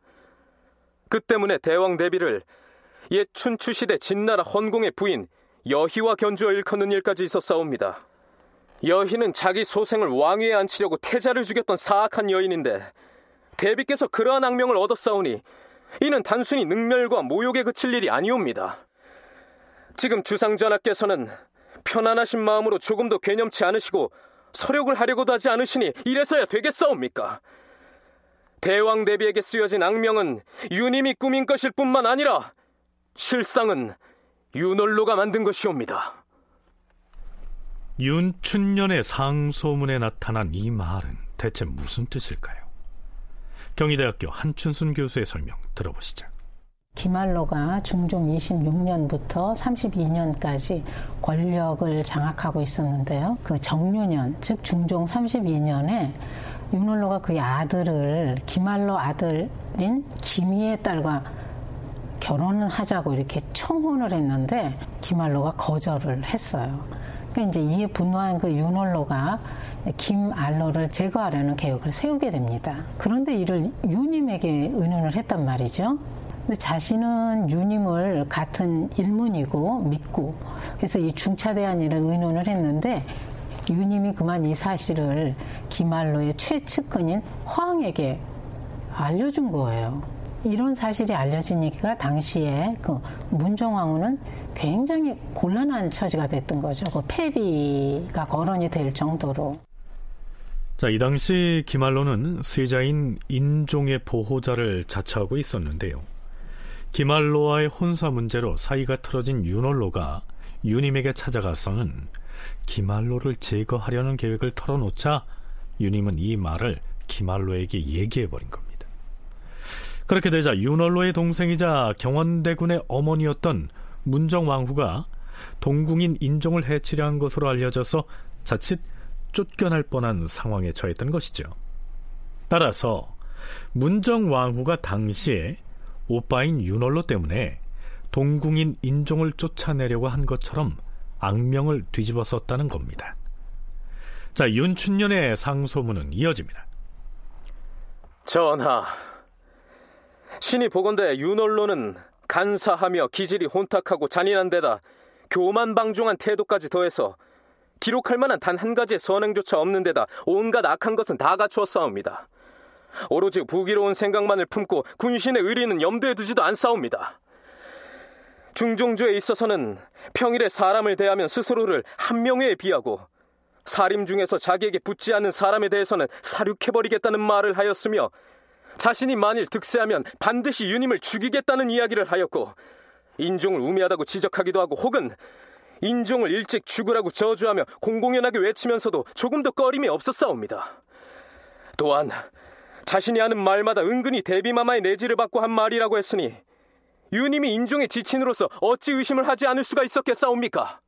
그 때문에 대왕 대비를 옛 춘추 시대 진나라 헌공의 부인 여희와 견주어 일컫는 일까지 있었사옵니다. 여희는 자기 소생을 왕위에 앉히려고 태자를 죽였던 사악한 여인인데 대비께서 그러한 악명을 얻었사오니 이는 단순히 능멸과 모욕에 그칠 일이 아니옵니다. 지금 주상전하께서는 편안하신 마음으로 조금도 괴념치 않으시고 서력을 하려고도 하지 않으시니 이래서야 되겠사옵니까? 대왕 대비에게 쓰여진 악명은 유님이 꾸민 것일 뿐만 아니라 실상은 윤월로가 만든 것이옵니다. 윤춘년의 상소문에 나타난 이 말은 대체 무슨 뜻일까요? 경희대학교 한춘순 교수의 설명 들어보시죠. 기말로가 중종 26년부터 32년까지 권력을 장악하고 있었는데요. 그 정유년, 즉 중종 32년에 윤월로가 그의 아들을 기말로 아들인 김희의 딸과 결혼을 하자고 이렇게 청혼을 했는데 기말로가 거절을 했어요. 그러니까 이제 이에 분노한 그 윤월로가 김알로를 제거하려는 계획을 세우게 됩니다. 그런데 이를 유님에게 의논을 했단 말이죠. 근데 자신은 유님을 같은 일문이고 믿고 그래서 이 중차대한 일을 의논을 했는데 유님이 그만 이 사실을 기말로의 최측근인 황에게 알려준 거예요. 이런 사실이 알려지니까 당시에 그 문종왕후는 굉장히 곤란한 처지가 됐던 거죠. 그 폐비가 거론이 될 정도로. 자, 이 당시 기말로는 세자인 인종의 보호자를 자처하고 있었는데요. 기말로와의 혼사 문제로 사이가 틀어진 윤월로가 유님에게 찾아가서는 기말로를 제거하려는 계획을 털어놓자 유님은 이 말을 기말로에게 얘기해버린 겁니다. 그렇게 되자 윤월로의 동생이자 경원대군의 어머니였던 문정왕후가 동궁인 인종을 해치려 한 것으로 알려져서 자칫 쫓겨날 뻔한 상황에 처했던 것이죠. 따라서 문정왕후가 당시에 오빠인 윤월로 때문에 동궁인 인종을 쫓아내려고 한 것처럼 악명을 뒤집어 썼다는 겁니다. 자, 윤춘년의 상소문은 이어집니다. 전하, 신이 보건대 윤월로는 간사하며 기질이 혼탁하고 잔인한 데다 교만방종한 태도까지 더해서 기록할 만한 단 한 가지의 선행조차 없는 데다 온갖 악한 것은 다 갖추어 싸웁니다. 오로지 부기로운 생각만을 품고 군신의 의리는 염두에 두지도 않사옵니다. 중종조에 있어서는 평일에 사람을 대하면 스스로를 한 명에 비하고 사림 중에서 자기에게 붙지 않는 사람에 대해서는 사륙해버리겠다는 말을 하였으며 자신이 만일 득세하면 반드시 유님을 죽이겠다는 이야기를 하였고 인종을 우매하다고 지적하기도 하고 혹은 인종을 일찍 죽으라고 저주하며 공공연하게 외치면서도 조금 더 꺼림이 없었사옵니다. 또한 자신이 하는 말마다 은근히 대비마마의 내지를 받고 한 말이라고 했으니 유님이 인종의 지친으로서 어찌 의심을 하지 않을 수가 있었겠사옵니까?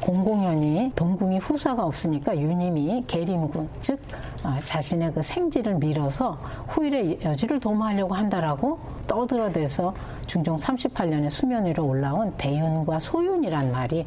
공공연히 동궁이 후사가 없으니까 유님이 계림군 즉 아, 자신의 그 생지를 밀어서 후일의 여지를 도모하려고 한다라고 떠들어대서 중종 38년에 수면 위로 올라온 대윤과 소윤이란 말이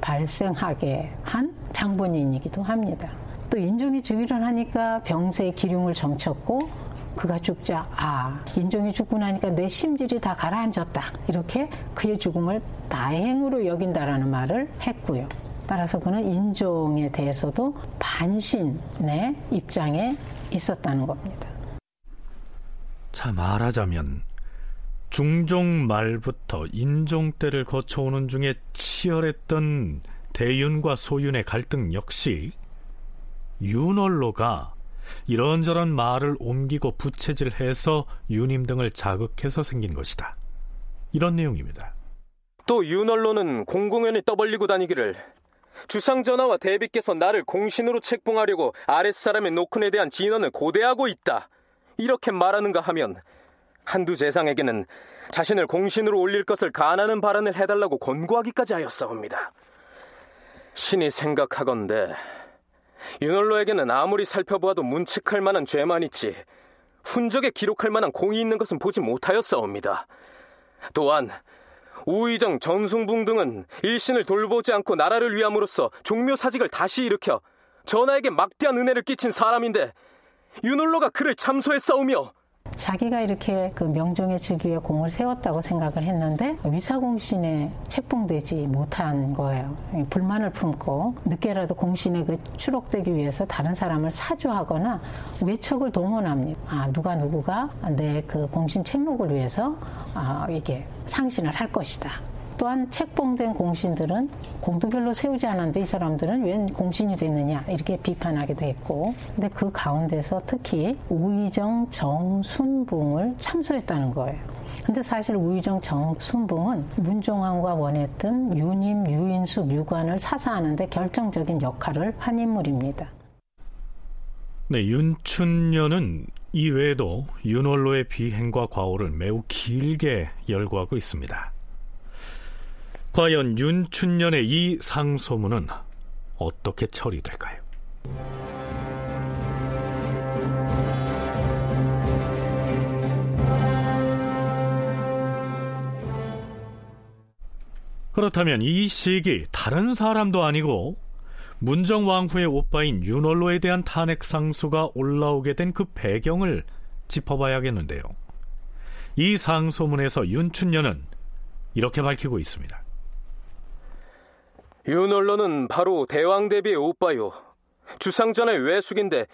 발생하게 한 장본인이기도 합니다. 또 인종이 즉위를 하니까 병세의 기륭을 정쳤고 그가 죽자 아 인종이 죽고 나니까 내 심질이 다 가라앉았다 이렇게 그의 죽음을 다행으로 여긴다라는 말을 했고요. 따라서 그는 인종에 대해서도 반신의 입장에 있었다는 겁니다. 자 말하자면 중종 말부터 인종 때를 거쳐오는 중에 치열했던 대윤과 소윤의 갈등 역시 윤월로가 이런저런 말을 옮기고 부채질해서 유님 등을 자극해서 생긴 것이다. 이런 내용입니다. 또 윤월로는 공공연히 떠벌리고 다니기를 주상전하와 대비께서 나를 공신으로 책봉하려고 아랫사람의 노큰에 대한 진언을 고대하고 있다. 이렇게 말하는가 하면 한두 재상에게는 자신을 공신으로 올릴 것을 가하는 발언을 해달라고 권고하기까지 하였사옵니다. 신이 생각하건대 윤월로에게는 아무리 살펴보아도 문책할 만한 죄만 있지 훈적에 기록할 만한 공이 있는 것은 보지 못하였사옵니다. 또한 우의정 전숭붕 등은 일신을 돌보지 않고 나라를 위함으로써 종묘 사직을 다시 일으켜 전하에게 막대한 은혜를 끼친 사람인데 윤월로가 그를 참소했사오며 자기가 이렇게 그 명종의 즉위에 공을 세웠다고 생각을 했는데 위사공신에 책봉되지 못한 거예요. 불만을 품고 늦게라도 공신에 그 추록되기 위해서 다른 사람을 사주하거나 외척을 동원합니다. 아 누가 누구가 내 그 공신 책록을 위해서 아 이게 상신을 할 것이다. 또한 책봉된 공신들은 공도별로 세우지 않았는데 이 사람들은 웬 공신이 됐느냐 이렇게 비판하기도 했고 근데 그 가운데서 특히 우의정 정순붕을 참소했다는 거예요. 근데 사실 우의정 정순붕은 문종왕과 원했던 유님, 유인숙, 유관을 사사하는데 결정적인 역할을 한 인물입니다. 네, 윤춘년은 이외에도 윤월로의 비행과 과오를 매우 길게 열거하고 있습니다. 과연 윤춘년의 이 상소문은 어떻게 처리될까요? 그렇다면 이 시기 다른 사람도 아니고 문정 왕후의 오빠인 윤월로에 대한 탄핵 상소가 올라오게 된 그 배경을 짚어봐야겠는데요. 이 상소문에서 윤춘년은 이렇게 밝히고 있습니다. 윤월로는 바로 대왕 대비의 오빠요. 주상전의 외숙인데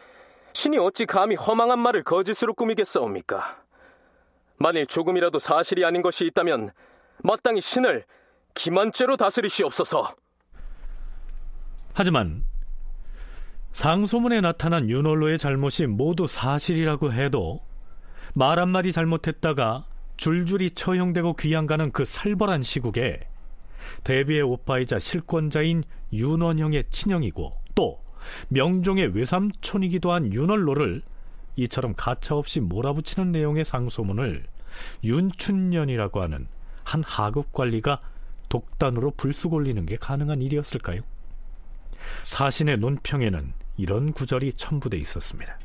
신이 어찌 감히 허망한 말을 거짓으로 꾸미겠사옵니까? 만일 조금이라도 사실이 아닌 것이 있다면 마땅히 신을 기만죄로 다스리시옵소서. 하지만 상소문에 나타난 윤월로의 잘못이 모두 사실이라고 해도 말 한마디 잘못했다가 줄줄이 처형되고 귀양가는 그 살벌한 시국에 대비의 오빠이자 실권자인 윤원형의 친형이고 또 명종의 외삼촌이기도 한 윤월로를 이처럼 가차없이 몰아붙이는 내용의 상소문을 윤춘년이라고 하는 한 하급 관리가 독단으로 불쑥 올리는 게 가능한 일이었을까요? 사신의 논평에는 이런 구절이 첨부돼 있었습니다.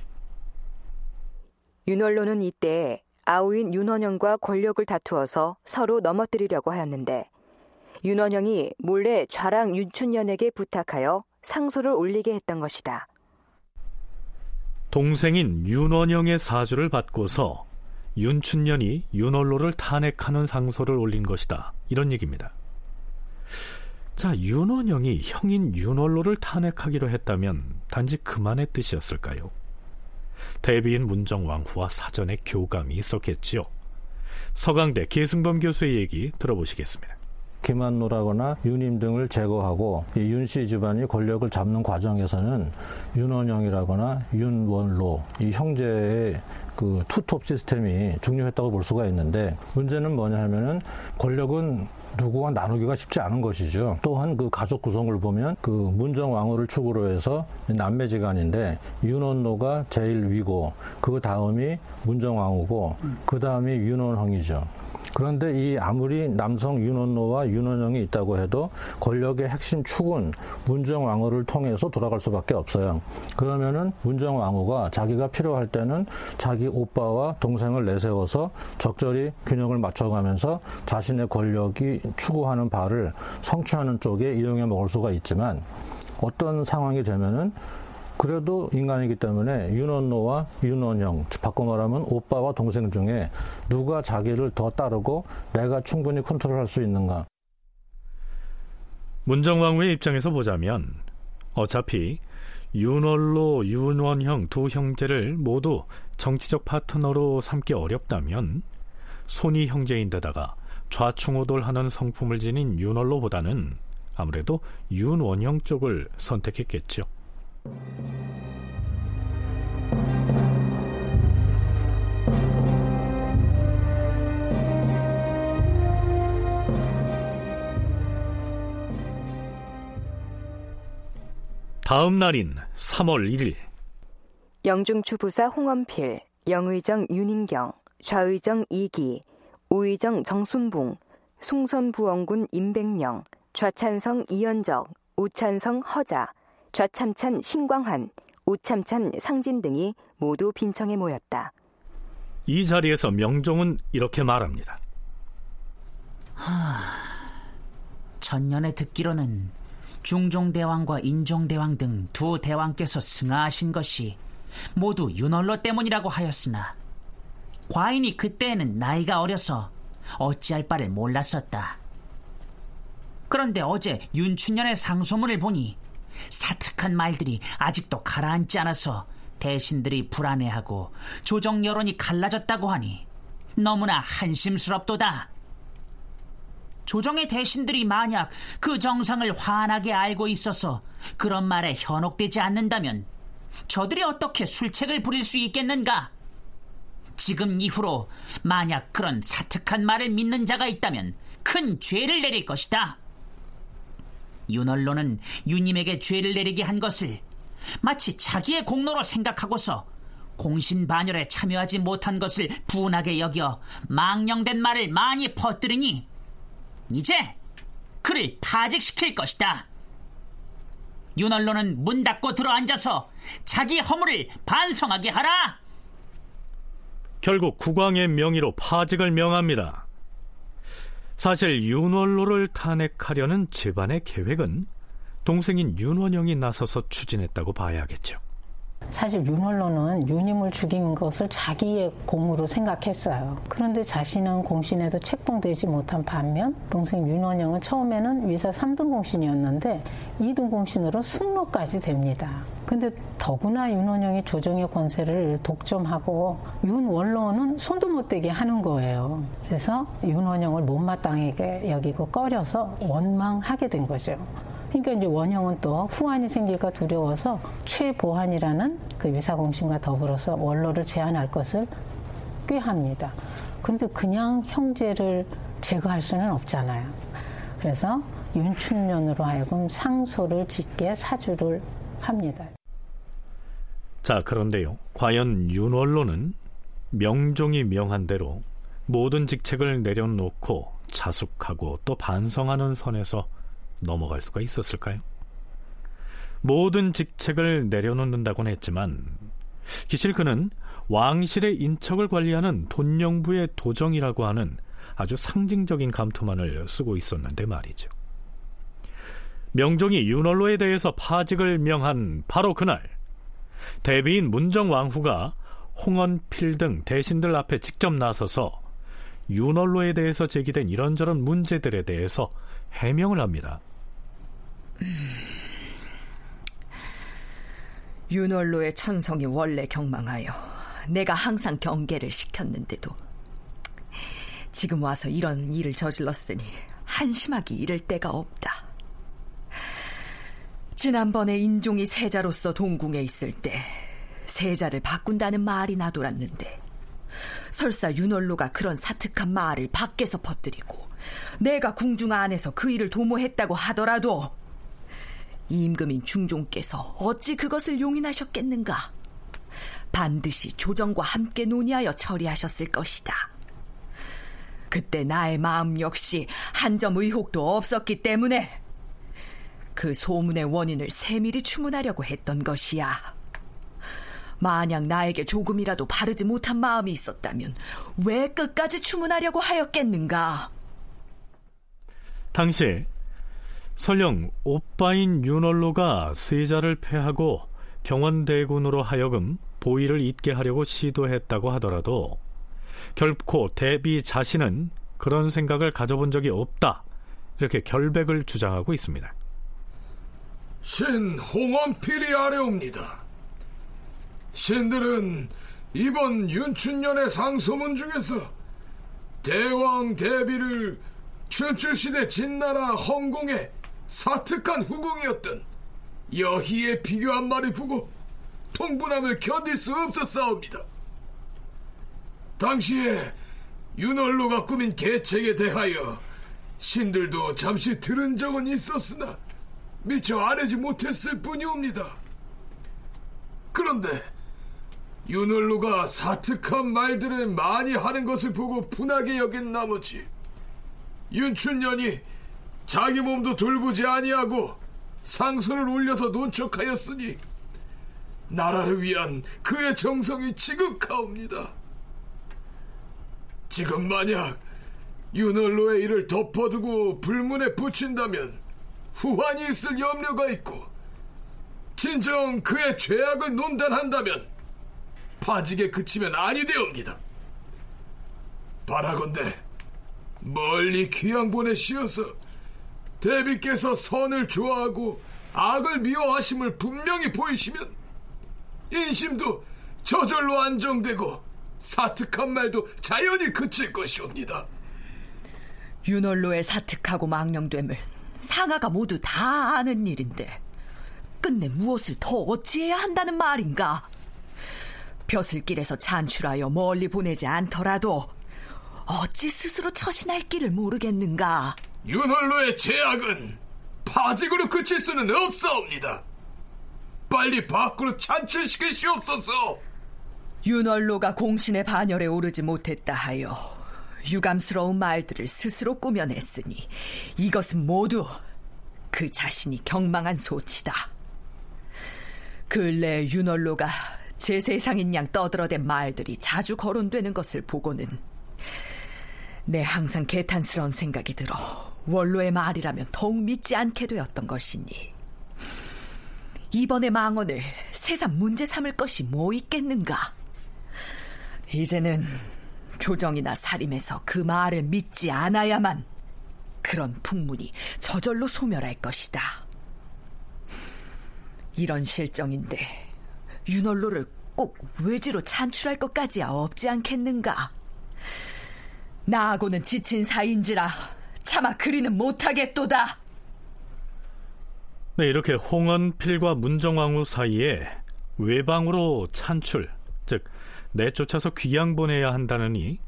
윤월로는 이때 아우인 윤원영과 권력을 다투어서 서로 넘어뜨리려고 하였는데 윤원영이 몰래 좌랑 윤춘년에게 부탁하여 상소를 올리게 했던 것이다. 동생인 윤원영의 사주를 받고서 윤춘년이 윤원로를 탄핵하는 상소를 올린 것이다. 이런 얘기입니다. 자, 윤원영이 형인 윤원로를 탄핵하기로 했다면 단지 그만의 뜻이었을까요? 대비인 문정왕후와 사전에 교감이 있었겠지요. 서강대 계승범 교수의 얘기 들어보시겠습니다. 김한노라거나 윤임 등을 제거하고 윤씨 집안이 권력을 잡는 과정에서는 윤원영이라거나 윤원로 이 형제의 그 투톱 시스템이 중요했다고 볼 수가 있는데 문제는 뭐냐 하면은 권력은 누구와 나누기가 쉽지 않은 것이죠. 또한 그 가족 구성을 보면 그 문정 왕후를 축으로 해서 남매지간인데 윤원로가 제일 위고 그 다음이 문정 왕후고 그 다음이 윤원형이죠. 그런데 이 아무리 남성 윤원로와 윤원영이 있다고 해도 권력의 핵심 축은 문정왕후를 통해서 돌아갈 수밖에 없어요. 그러면은 문정왕후가 자기가 필요할 때는 자기 오빠와 동생을 내세워서 적절히 균형을 맞춰가면서 자신의 권력이 추구하는 바를 성취하는 쪽에 이용해 먹을 수가 있지만 어떤 상황이 되면은 그래도 인간이기 때문에 윤원노와 윤원형, 바꿔 말하면 오빠와 동생 중에 누가 자기를 더 따르고 내가 충분히 컨트롤할 수 있는가. 문정왕후의 입장에서 보자면 어차피 윤원로, 윤원형 두 형제를 모두 정치적 파트너로 삼기 어렵다면 손이 형제인데다가 좌충우돌하는 성품을 지닌 윤원로보다는 아무래도 윤원형 쪽을 선택했겠죠. 다음 날인 3월 1일. 영중추 부사 홍원필, 영의정 윤인경, 좌의정 이기, 우의정 정순붕, 숭선부원군 임백령, 좌찬성 이연적, 우찬성 허자, 좌참찬 신광환, 우참찬 상진 등이 모두 빈청에 모였다. 이 자리에서 명종은 이렇게 말합니다. 하... 전년에 듣기로는 중종대왕과 인종대왕 등 두 대왕께서 승하하신 것이 모두 윤월로 때문이라고 하였으나 과인이 그때에는 나이가 어려서 어찌할 바를 몰랐었다. 그런데 어제 윤춘년의 상소문을 보니 사특한 말들이 아직도 가라앉지 않아서 대신들이 불안해하고 조정 여론이 갈라졌다고 하니 너무나 한심스럽도다. 조정의 대신들이 만약 그 정상을 환하게 알고 있어서 그런 말에 현혹되지 않는다면 저들이 어떻게 술책을 부릴 수 있겠는가? 지금 이후로 만약 그런 사특한 말을 믿는 자가 있다면 큰 죄를 내릴 것이다. 윤월로는 유님에게 죄를 내리게 한 것을 마치 자기의 공로로 생각하고서 공신반열에 참여하지 못한 것을 분하게 여겨 망령된 말을 많이 퍼뜨리니 이제 그를 파직시킬 것이다. 윤월로는 문 닫고 들어앉아서 자기 허물을 반성하게 하라. 결국 국왕의 명의로 파직을 명합니다. 사실 윤원로를 탄핵하려는 집안의 계획은 동생인 윤원영이 나서서 추진했다고 봐야겠죠. 사실 윤원로는 유님을 죽인 것을 자기의 공으로 생각했어요. 그런데 자신은 공신에도 책봉되지 못한 반면 동생 윤원영은 처음에는 위사 3등 공신이었는데 2등 공신으로 승로까지 됩니다. 근데 더구나 윤원영이 조정의 권세를 독점하고 윤원로는 손도 못 대게 하는 거예요. 그래서 윤원영을 못마땅하게 여기고 꺼려서 원망하게 된 거죠. 그러니까 이제 원형은 또 후환이 생길까 두려워서 최보환이라는 그 위사공신과 더불어서 원로를 제한할 것을 꾀합니다. 그런데 그냥 형제를 제거할 수는 없잖아요. 그래서 윤춘년으로 하여금 상소를 짓게 사주를 합니다. 자, 그런데요. 과연 윤원로는 명종이 명한 대로 모든 직책을 내려놓고 자숙하고 또 반성하는 선에서 넘어갈 수가 있었을까요? 모든 직책을 내려놓는다고는 했지만 기실 그는 왕실의 인척을 관리하는 돈령부의 도정이라고 하는 아주 상징적인 감투만을 쓰고 있었는데 말이죠. 명종이 윤월로에 대해서 파직을 명한 바로 그날 대비인 문정왕후가 홍원필 등 대신들 앞에 직접 나서서 윤월로에 대해서 제기된 이런저런 문제들에 대해서 해명을 합니다. 윤월로의 천성이 원래 경망하여 내가 항상 경계를 시켰는데도 지금 와서 이런 일을 저질렀으니 한심하기 이를 데가 없다. 지난번에 인종이 세자로서 동궁에 있을 때 세자를 바꾼다는 말이 나돌았는데 설사 윤월로가 그런 사특한 말을 밖에서 퍼뜨리고 내가 궁중 안에서 그 일을 도모했다고 하더라도 임금인 중종께서 어찌 그것을 용인하셨겠는가? 반드시 조정과 함께 논의하여 처리하셨을 것이다. 그때 나의 마음 역시 한 점 의혹도 없었기 때문에 그 소문의 원인을 세밀히 추문하려고 했던 것이야. 만약 나에게 조금이라도 바르지 못한 마음이 있었다면 왜 끝까지 추문하려고 하였겠는가? 당시 설령 오빠인 윤월로가 세자를 패하고 경원대군으로 하여금 보위를 잇게 하려고 시도했다고 하더라도 결코 대비 자신은 그런 생각을 가져본 적이 없다. 이렇게 결백을 주장하고 있습니다. 신 홍원필이 아래옵니다. 신들은 이번 윤춘년의 상소문 중에서 대왕 대비를 춘추시대 진나라 헝공의 사특한 후궁이었던 여희에 비교한 말을 보고 통분함을 견딜 수 없었사옵니다. 당시에 윤월로가 꾸민 계책에 대하여 신들도 잠시 들은 적은 있었으나 미처 아뢰지 못했을 뿐이옵니다. 그런데 윤월로가 사특한 말들을 많이 하는 것을 보고 분하게 여긴 나머지 윤춘년이 자기 몸도 돌보지 아니하고 상소를 올려서 논척하였으니 나라를 위한 그의 정성이 지극하옵니다. 지금 만약 윤월로의 일을 덮어두고 불문에 붙인다면 후환이 있을 염려가 있고 진정 그의 죄악을 논단한다면 파직에 그치면 아니 되옵니다. 바라건대 멀리 귀양본에 씌어서 대비께서 선을 좋아하고 악을 미워하심을 분명히 보이시면 인심도 저절로 안정되고 사특한 말도 자연히 그칠 것이옵니다. 윤월로의 사특하고 망령됨을 상하가 모두 다 아는 일인데 끝내 무엇을 더 어찌해야 한다는 말인가? 벼슬길에서 잔출하여 멀리 보내지 않더라도 어찌 스스로 처신할 길을 모르겠는가? 윤월로의 제약은 파직으로 그칠 수는 없사옵니다. 빨리 밖으로 찬출시키시옵소서. 윤월로가 공신의 반열에 오르지 못했다 하여 유감스러운 말들을 스스로 꾸며냈으니 이것은 모두 그 자신이 경망한 소치다. 근래 윤월로가 제 세상인 양 떠들어댄 말들이 자주 거론되는 것을 보고는 내 항상 개탄스러운 생각이 들어 원로의 말이라면 더욱 믿지 않게 되었던 것이니 이번의 망언을 세상 문제 삼을 것이 뭐 있겠는가? 이제는 조정이나 사림에서 그 말을 믿지 않아야만 그런 풍문이 저절로 소멸할 것이다. 이런 실정인데 윤월로를 꼭 외지로 찬출할 것까지야 없지 않겠는가? 나하고는 지친 사이인지라 차마 그리는 못하겠도다. 네, 이렇게 홍원필과 문정왕후 사이에 외방으로 찬출, 즉 내쫓아서 귀양 보내야 한다느니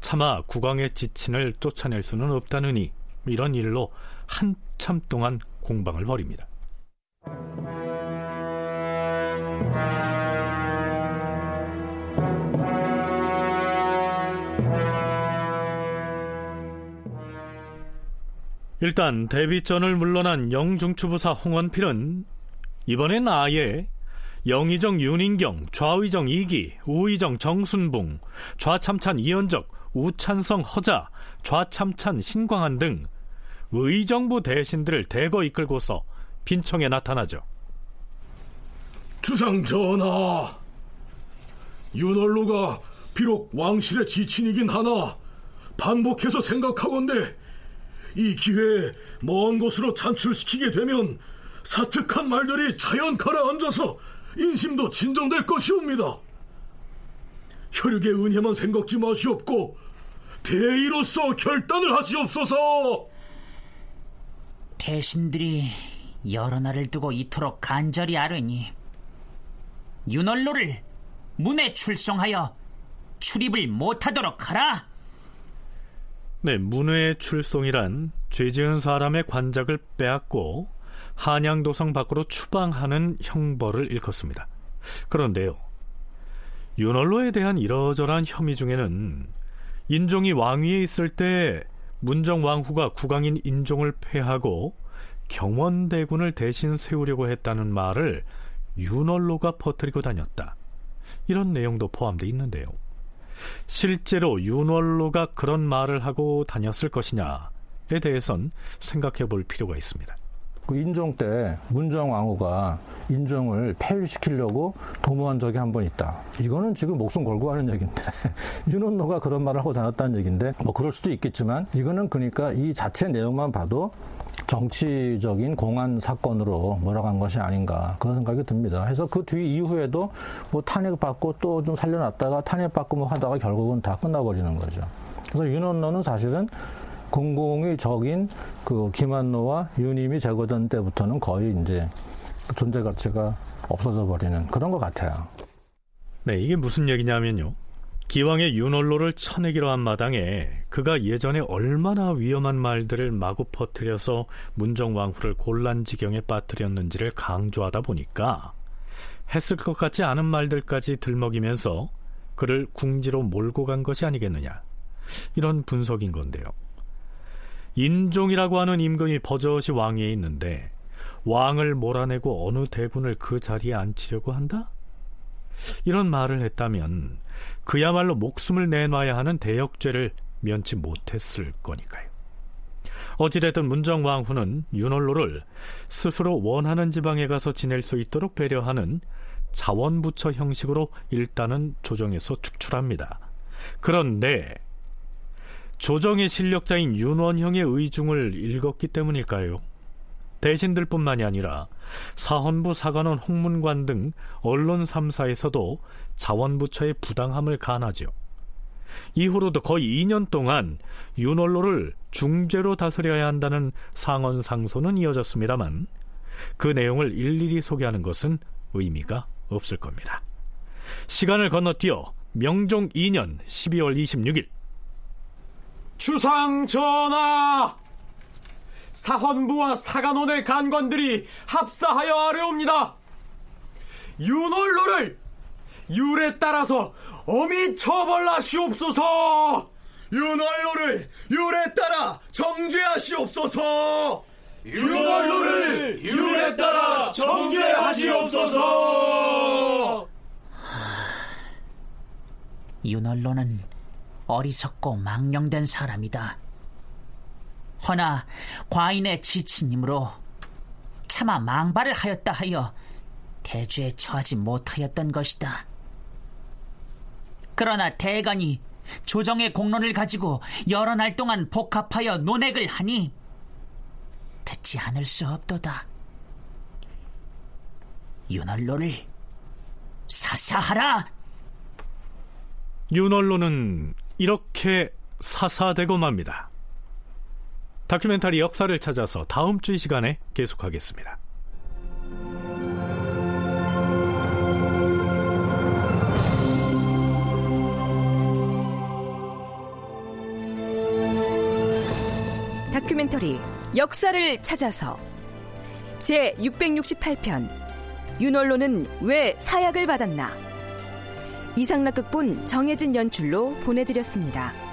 차마 국왕의 지친을 쫓아낼 수는 없다느니 이런 일로 한참 동안 공방을 벌입니다. 일단 대비전을 물러난 영중추부사 홍원필은 이번엔 아예 영의정 윤인경, 좌의정 이기, 우의정 정순붕, 좌참찬 이현적, 우찬성 허자, 좌참찬 신광한 등 의정부 대신들을 대거 이끌고서 빈청에 나타나죠. 주상 전하, 윤월로가 비록 왕실의 지친이긴 하나 반복해서 생각하건대 이 기회에 먼 곳으로 찬출시키게 되면 사특한 말들이 자연 가라앉아서 인심도 진정될 것이옵니다. 혈육의 은혜만 생각지 마시옵고 대의로서 결단을 하시옵소서. 대신들이 여러 날을 두고 이토록 간절히 아뢰니 윤월로를 문에 출송하여 출입을 못하도록 하라. 네, 문외 출송이란 죄 지은 사람의 관작을 빼앗고 한양도성 밖으로 추방하는 형벌을 일컫습니다. 그런데요, 윤월로에 대한 이러저러한 혐의 중에는 인종이 왕위에 있을 때 문정왕후가 국왕인 인종을 폐하고 경원대군을 대신 세우려고 했다는 말을 윤월로가 퍼뜨리고 다녔다. 이런 내용도 포함되어 있는데요. 실제로 윤월로가 그런 말을 하고 다녔을 것이냐에 대해선 생각해 볼 필요가 있습니다. 그 인종 때 문정 왕후가 인종을 폐위시키려고 도모한 적이 한 번 있다. 이거는 지금 목숨 걸고 하는 얘기인데 윤원노가 그런 말을 하고 다녔다는 얘기인데 뭐 그럴 수도 있겠지만 이거는 그러니까 이 자체 내용만 봐도 정치적인 공안 사건으로 몰아간 것이 아닌가 그런 생각이 듭니다. 그래서 그 뒤 이후에도 뭐 탄핵받고 또 좀 살려놨다가 탄핵받고 뭐 하다가 결국은 다 끝나버리는 거죠. 그래서 윤원노는 사실은 공공의 적인 그 김한노와 유님이 제거된 때부터는 거의 이제 그 존재 가치가 없어져 버리는 그런 것 같아요. 네, 이게 무슨 얘기냐면요. 기왕의 윤월로를 쳐내기로 한 마당에 그가 예전에 얼마나 위험한 말들을 마구 퍼뜨려서 문정왕후를 곤란지경에 빠뜨렸는지를 강조하다 보니까 했을 것 같지 않은 말들까지 들먹이면서 그를 궁지로 몰고 간 것이 아니겠느냐. 이런 분석인 건데요. 인종이라고 하는 임금이 버젓이 왕위에 있는데 왕을 몰아내고 어느 대군을 그 자리에 앉히려고 한다? 이런 말을 했다면 그야말로 목숨을 내놔야 하는 대역죄를 면치 못했을 거니까요. 어찌됐든 문정왕후는 윤월로를 스스로 원하는 지방에 가서 지낼 수 있도록 배려하는 자원부처 형식으로 일단은 조정해서 축출합니다. 그런데 조정의 실력자인 윤원형의 의중을 읽었기 때문일까요? 대신들뿐만이 아니라 사헌부 사관원 홍문관 등 언론 3사에서도 자원부처의 부당함을 간하죠. 이후로도 거의 2년 동안 윤원로를 중죄로 다스려야 한다는 상언 상소는 이어졌습니다만 그 내용을 일일이 소개하는 것은 의미가 없을 겁니다. 시간을 건너뛰어 명종 2년 12월 26일 주상 전하! 사헌부와 사간원의 간관들이 합사하여 아뢰옵니다. 윤월로를 율에 따라서 엄히 처벌하시옵소서. 윤월로를 율에 따라 정죄하시옵소서. 윤월로를 율에 따라 정죄하시옵소서. 윤월로는 어리석고 망령된 사람이다. 허나 과인의 지친님으로 차마 망발을 하였다 하여 대죄에 처하지 못하였던 것이다. 그러나 대간이 조정의 공론을 가지고 여러 날 동안 복합하여 논핵을 하니 듣지 않을 수 없도다. 윤월로를 사사하라. 윤월로는 이렇게 사사되고 맙니다. 다큐멘터리 역사를 찾아서 다음 주 이 시간에 계속하겠습니다. 다큐멘터리 역사를 찾아서 제 668편 윤월로는 왜 사약을 받았나 이상락 극본 정혜진 연출로 보내드렸습니다.